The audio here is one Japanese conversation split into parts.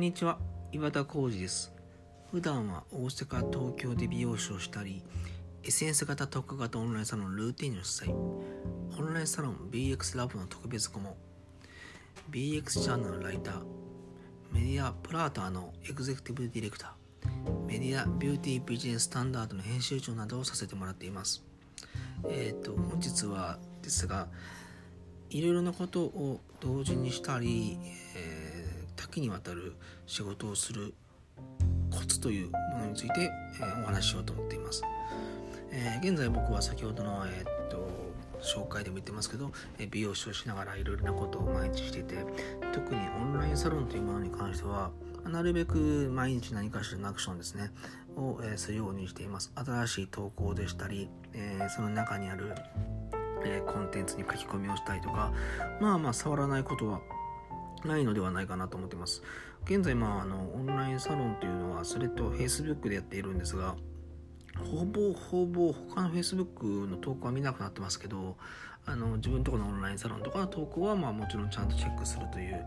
んにちは。岩田浩二です。普段は大阪東京で美容師をしたり SNS 型特化型オンラインサロンルーティンの主催。オンラインサロン BX ラボの特別顧問。BX ジャーナルのライター。メディアプラーターのエグゼクティブディレクター。メディアビューティービジネススタンダードの編集長などをさせてもらっています。えっ、ー、と本日はですがいろいろなことを同時にしたり、えー、多岐にわたる仕事をするコツというものについて、えー、お話ししようと思っています。えー、現在僕は先ほどの、えー、っと紹介でも言ってますけど、え美容師をしながらいろいろなことを毎日していて特にオンラインサロンというものに関してはなるべく毎日何かしらのアクションですねを、えするようにしています新しい投稿でしたり、えその中にあるえー、コンテンツに書き込みをしたりとかまあまあ触らないことはないのではないかなと思ってます。現在、まあ、あのオンラインサロンというのはスレッド Facebook でやっているんですがほぼほぼ他の Facebook の投稿は見なくなってますけどあの自分のところのオンラインサロンとかの投稿は、まあ、もちろんちゃんとチェックするという、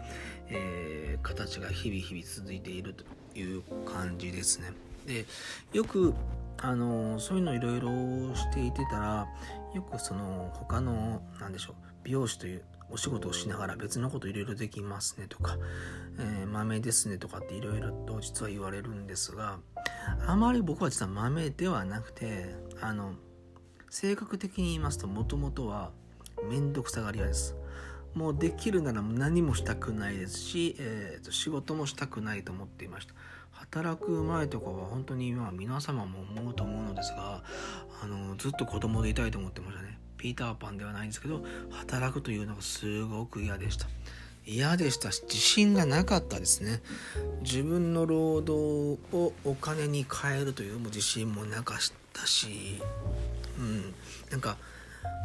えー、形が日々日々続いているという感じですね。でよくあのそういうのいろいろしていてたらよくその他の何でしょう美容師というお仕事をしながら別のこといろいろできますねとか、えー、豆ですねとかっていろいろと実は言われるんですがあまり僕は実は豆ではなくてあの性格的に言いますともともとは面倒くさがり屋です。もうできるなら何もしたくないですし、えー、と仕事もしたくないと思っていました。働く前とかは本当に今皆様も思うと思うのですがあのずっと子供でいたいと思ってましたねピーターパンではないんですけど働くというのがすごく嫌でした。嫌でした。し自信がなかったですね。自分の労働をお金に変えるというも自信もなかったしうん。なんか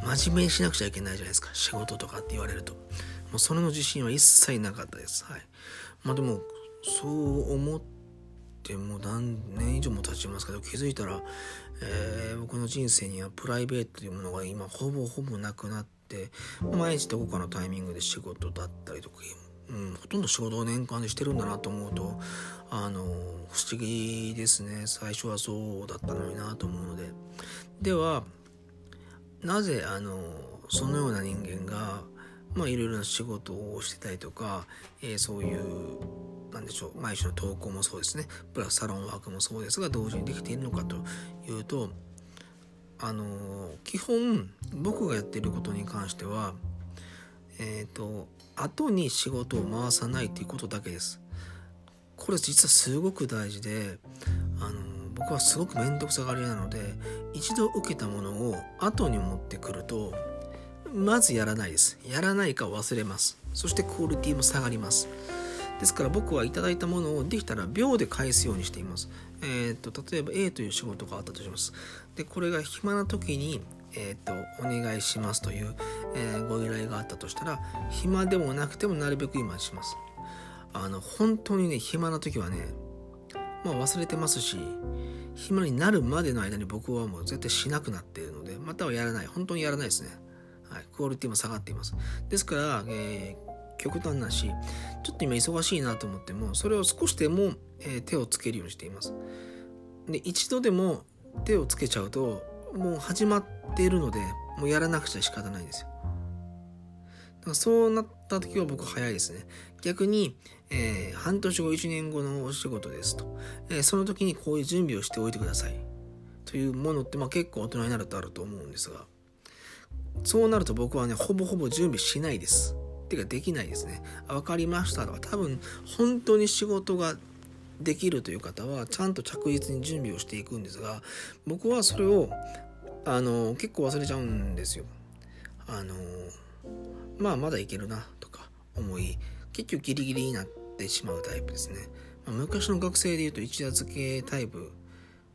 真面目にしなくちゃいけないじゃないですか。仕事とかって言われると。もうそれの自信は一切なかったです。はい。まあでもそう思っててもう何年以上も経ちますけど気づいたら、えー、僕の人生にはプライベートというものが今ほぼほぼなくなって毎日どこかのタイミングで仕事だったりとか、うん、ほとんど仕事を年間でしてるんだなと思うとあの不思議ですね。最初はそうだったのになと思うので。ではなぜあのそのような人間がまあいろいろな仕事をしてたりとか、えー、そういうなんでしょう。毎日の投稿もそうですね。プラスサロンワークもそうですが同時にできているのかというとあの基本僕がやっていることに関してはえっ、ー、と後に仕事を回さないということだけです。これ実はすごく大事であの僕はすごく面倒くさがりなので一度受けたものを後に持ってくるとまずやらないです。やらないか忘れます。そしてクオリティも下がります。ですから僕はいただいたものをできたら秒で返すようにしています。えーと、例えば A という仕事があったとします。でこれが暇な時に、えーと、お願いしますという、えー、ご依頼があったとしたら暇でもなくてもなるべく今します。あの本当にね暇な時はねまあ忘れてますし暇になるまでの間に僕はもう絶対しなくなっているのでまたはやらない本当にやらないですね。はい、クオリティも下がっています。ですから、えー極端なしちょっと今忙しいなと思ってもそれを少しでも、えー、手をつけるようにしています。で一度でも手をつけちゃうともう始まっているのでもうやらなくちゃ仕方ないんですよ。だからそうなった時は僕早いですね。逆に、えー、半年後1年後のお仕事ですと、えー、その時にこういう準備をしておいてください。というものって、まあ、結構大人になるとあると思うんですが。そうなると僕はねほぼほぼ準備しないです。手ができないですね。分かりましたとか多分本当に仕事ができるという方はちゃんと着実に準備をしていくんですが僕はそれをあの結構忘れちゃうんですよ。あのまあまだいけるなとか思い結局ギリギリになってしまうタイプですね。まあ、昔の学生でいうと一夜漬けタイプ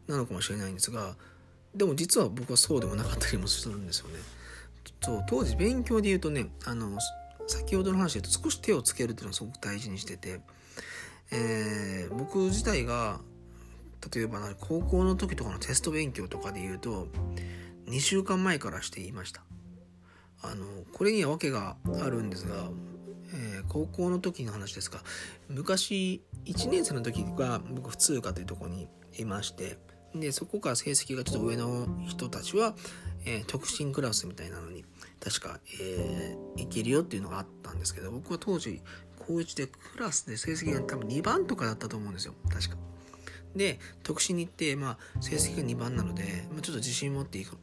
なのかもしれないんですがでも実は僕はそうでもなかったりもするんですよね。そう当時勉強で言うとねあの先ほどの話で言うと少し手をつけるっていうのをすごく大事にしてて、えー、僕自体が例えば高校の時とかのテスト勉強とかで言うと2週間前からしていました。あのこれには訳があるんですが、えー、高校の時の話ですが昔1年生の時は僕普通科というところにいましてでそこから成績がちょっと上の人たちは、えー、特進クラスみたいなのに確か、えー、いけるよっていうのがあったんですけど僕は当時高1でクラスで成績が多分2番とかだったと思うんですよ確か。で特進に行って、まあ、成績が2番なので、まあ、ちょっと自信持っていく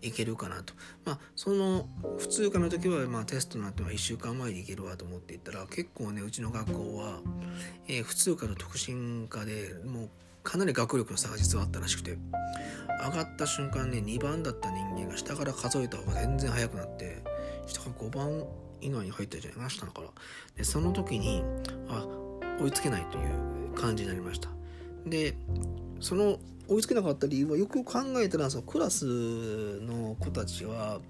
いけるかなと。まあ、その普通科の時は、まあ、テストになっては1週間前でいけるわと思っていったら結構ねうちの学校は、えー、普通科の特進科でもうかなり学力の差が実はあったらしくて。上がった瞬間ね2番だった人間が下から数えた方が全然速くなって下から5番以内に入ったじゃないかな下から。でその時にあ追いつけないという感じになりました。でその追いつけなかった理由はよくよく考えたらそのクラスの子たちは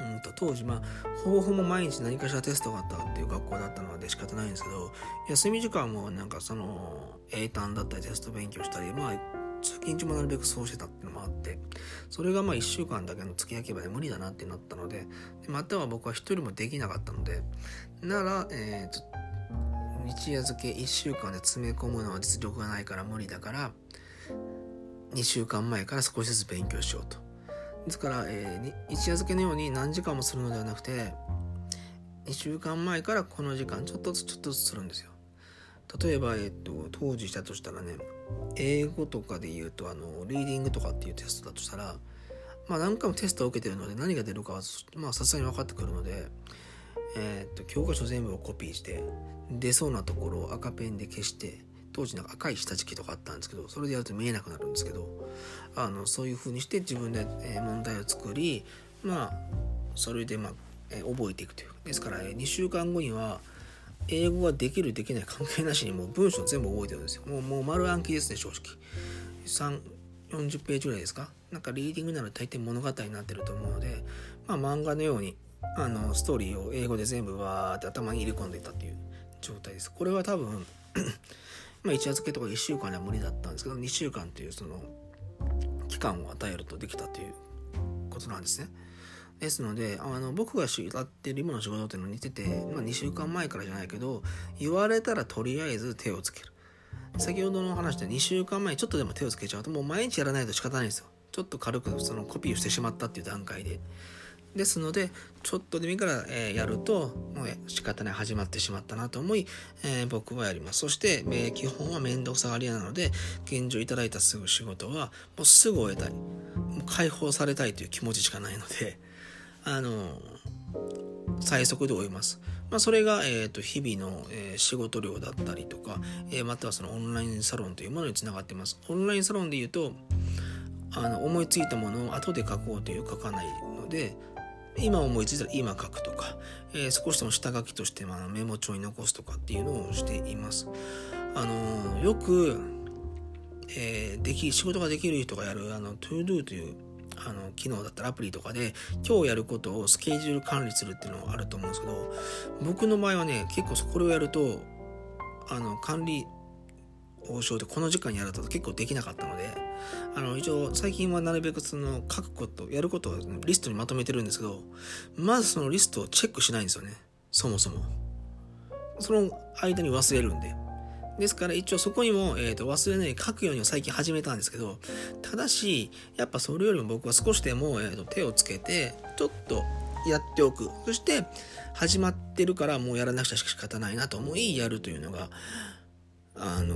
うんと当時まあほぼほぼ毎日何かしらテストがあったっていう学校だったので仕方ないんですけど休み時間もなんかその英単だったりテスト勉強したりまあ通勤中もなるべくそうしてたっていうのもあってそれがまあ1週間だけの付き合いけば無理だなってなったのでまたは僕は1人もできなかったのでなら、えー、日夜漬け1週間で詰め込むのは実力がないから無理だから2週間前から少しずつ勉強しようと。ですから、えー、一夜漬けのように何時間もするのではなくて2週間前からこの時間ちょっとずつちょっとずつするんですよ。例えば、えっと、当時したとしたらね英語とかで言うとあのリーディングとかっていうテストだとしたらまあ何回もテストを受けてるので何が出るかはまあさすがに分かってくるので、えー、と教科書全部をコピーして出そうなところを赤ペンで消して当時なんか赤い下敷きとかあったんですけどそれでやると見えなくなるんですけどあのそういう風にして自分で、問題を作りまあそれでまあ、覚えていくという。ですから、2週間後には英語ができるできない関係なしにもう文章全部覚えてるんですよ。もうもう丸暗記ですね正直。3 40ページぐらいですか？なんかリーディングなら大抵物語になってると思うのでまあ漫画のようにあのストーリーを英語で全部わーって頭に入れ込んでいたっていう状態です。これは多分まあ、一夜漬けとか1週間では無理だったんですけど2週間というその期間を与えるとできたということなんですね。ですのであの僕がやってる今の仕事っていうのに似てて、まあ、2週間前からじゃないけど言われたらとりあえず手をつける。先ほどの話で2週間前ちょっとでも手をつけちゃうともう毎日やらないと仕方ないんですよ。ちょっと軽くそのコピーをしてしまったっていう段階で。ですので、ちょっとでもいいから、えー、やると、もう仕方ない始まってしまったなと思い、えー、僕はやります。そして、えー、基本は面倒くさがり屋なので、現状いただいたすぐ仕事は、もうすぐ終えたい。解放されたいという気持ちしかないので、あの最速で終えます。まあ、それが、えーと、日々の、えー、仕事量だったりとか、えー、またはそのオンラインサロンというものにつながっています。オンラインサロンで言うと、あの思いついたものを後で書こうという書かないので、今思いついたら今書くとか、えー、少しでも下書きとしてまあメモ帳に残すとかっていうのをしています。あのー、よく、えー、でき仕事ができる人がやるあの ToDo というあの機能だったらアプリとかで今日やることをスケジュール管理するっていうのがあると思うんですけど僕の場合はね結構これをやるとあの管理応酬でこの時間にやると結構できなかったのであの一応最近はなるべくその書くことやることをリストにまとめてるんですけどまずそのリストをチェックしないんですよね。そもそも。その間に忘れるんで。ですから一応そこにも、えー、と忘れないように書くようには最近始めたんですけどただしやっぱそれよりも僕は少しでも、えー、と手をつけてちょっとやっておく。そして始まってるからもうやらなくちゃ仕方ないなと思いやるというのがあの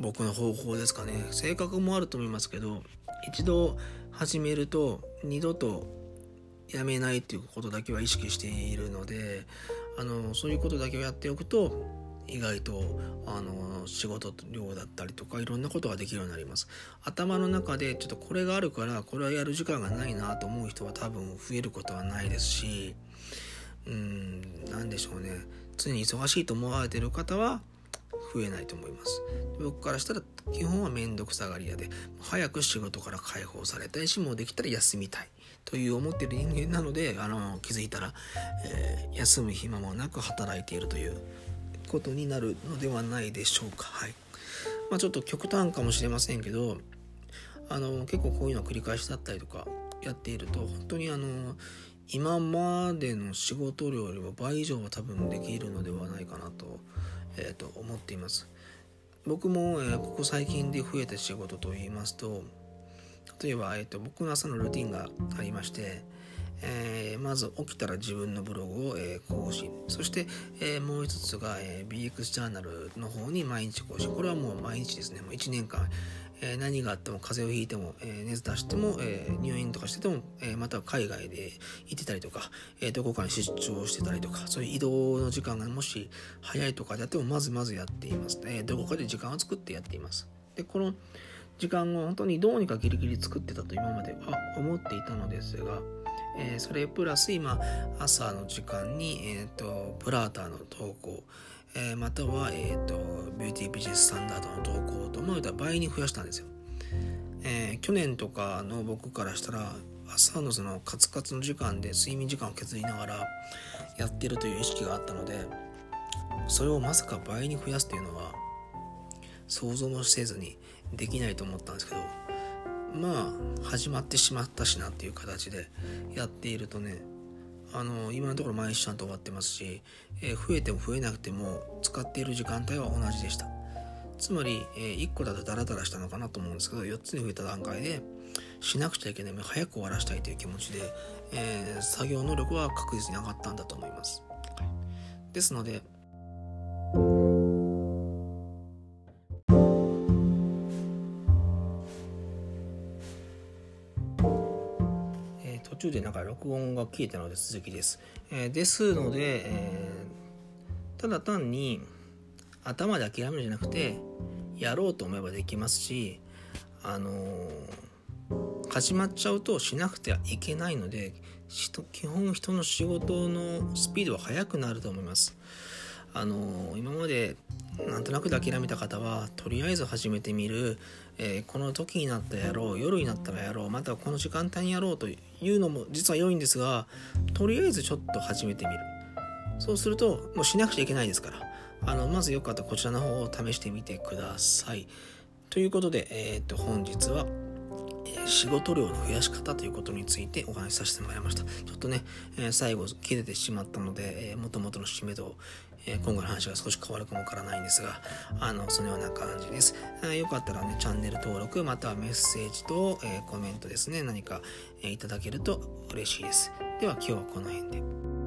僕の方法ですかね。性格もあると思いますけど一度始めると二度とやめないっていうことだけは意識しているのであのそういうことだけをやっておくと意外とあの仕事量だったりとかいろんなことができるようになります。頭の中でちょっとこれがあるからこれはやる時間がないなと思う人は多分増えることはないですしうん何でしょうね。常に忙しいと思われてる方は増えないと思います。僕からしたら基本は面倒くさがり屋で早く仕事から解放されたいしもうできたら休みたい。という思ってる人間なのであの気づいたら、えー、休む暇もなく働いているということになるのではないでしょうか。はい。まあちょっと極端かもしれませんけどあの結構こういうの繰り返しだったりとかやっていると本当にあの今までの仕事量よりも倍以上は多分できるのではないかなとえー、と思っています。僕も、えここ最近で増えた仕事といいますと例えば、えーと、僕の朝のルーティンがありまして、えー、まず起きたら自分のブログを、えー、更新。そして、えー、もう一つが、え BX ジャーナルの方に毎日更新。これはもう毎日ですね。もう1年間、え何があっても風邪をひいても、え熱出しても、え入院とかしてても、えまたは海外で行ってたりとか、えどこかに出張してたりとかそういう移動の時間がもし早いとかであってもまずまずやっていますね。どこかで時間を作ってやっています。でこの時間を本当にどうにかギリギリ作ってたと今までは思っていたのですが、え、それプラス今朝の時間に、えーと、プラーターの投稿、えー、または、えーと、ビューティービジネススタンダードの投稿と、まあ、倍に増やしたんですよ、えー、去年とかの僕からしたら朝のそのカツカツの時間で睡眠時間を削りながらやってるという意識があったのでそれをまさか倍に増やすというのは想像もせずにできないと思ったんですけどまあ始まってしまったしなっていう形でやっているとねあの今のところ毎日ちゃんと終わってますし、えー、増えても増えなくても使っている時間帯は同じでした。つまり、えー、1個だとダラダラしたのかなと思うんですけど4つに増えた段階でしなくちゃいけない早く終わらしたいという気持ちで、えー、作業能力は確実に上がったんだと思います、ですので中でなんか録音が消えたので続きです。えー、ですので、えー、ただ単に頭で諦めるんじゃなくてやろうと思えばできますしあのー、始まっちゃうとしなくてはいけないので基本人の仕事のスピードは速くなると思います。あの今までなんとなくで諦めた方はとりあえず始めてみる、えー、この時になったらやろう夜になったらやろうまたはこの時間帯にやろうというのも実は良いんですがとりあえずちょっと始めてみる。そうするともうしなくちゃいけないですから。あのまずよかったらこちらの方を試してみてください。ということで、えー、と本日は仕事量の増やし方ということについてお話しさせてもらいました。ちょっとね、え最後切れてしまったので、えー、元々の締めとえ今後の話が少し変わるかもわからないんですが、あの、そのような感じです。よかったらね、チャンネル登録、またはメッセージと、えコメントですね、何か、えいただけると嬉しいです。では今日はこの辺で。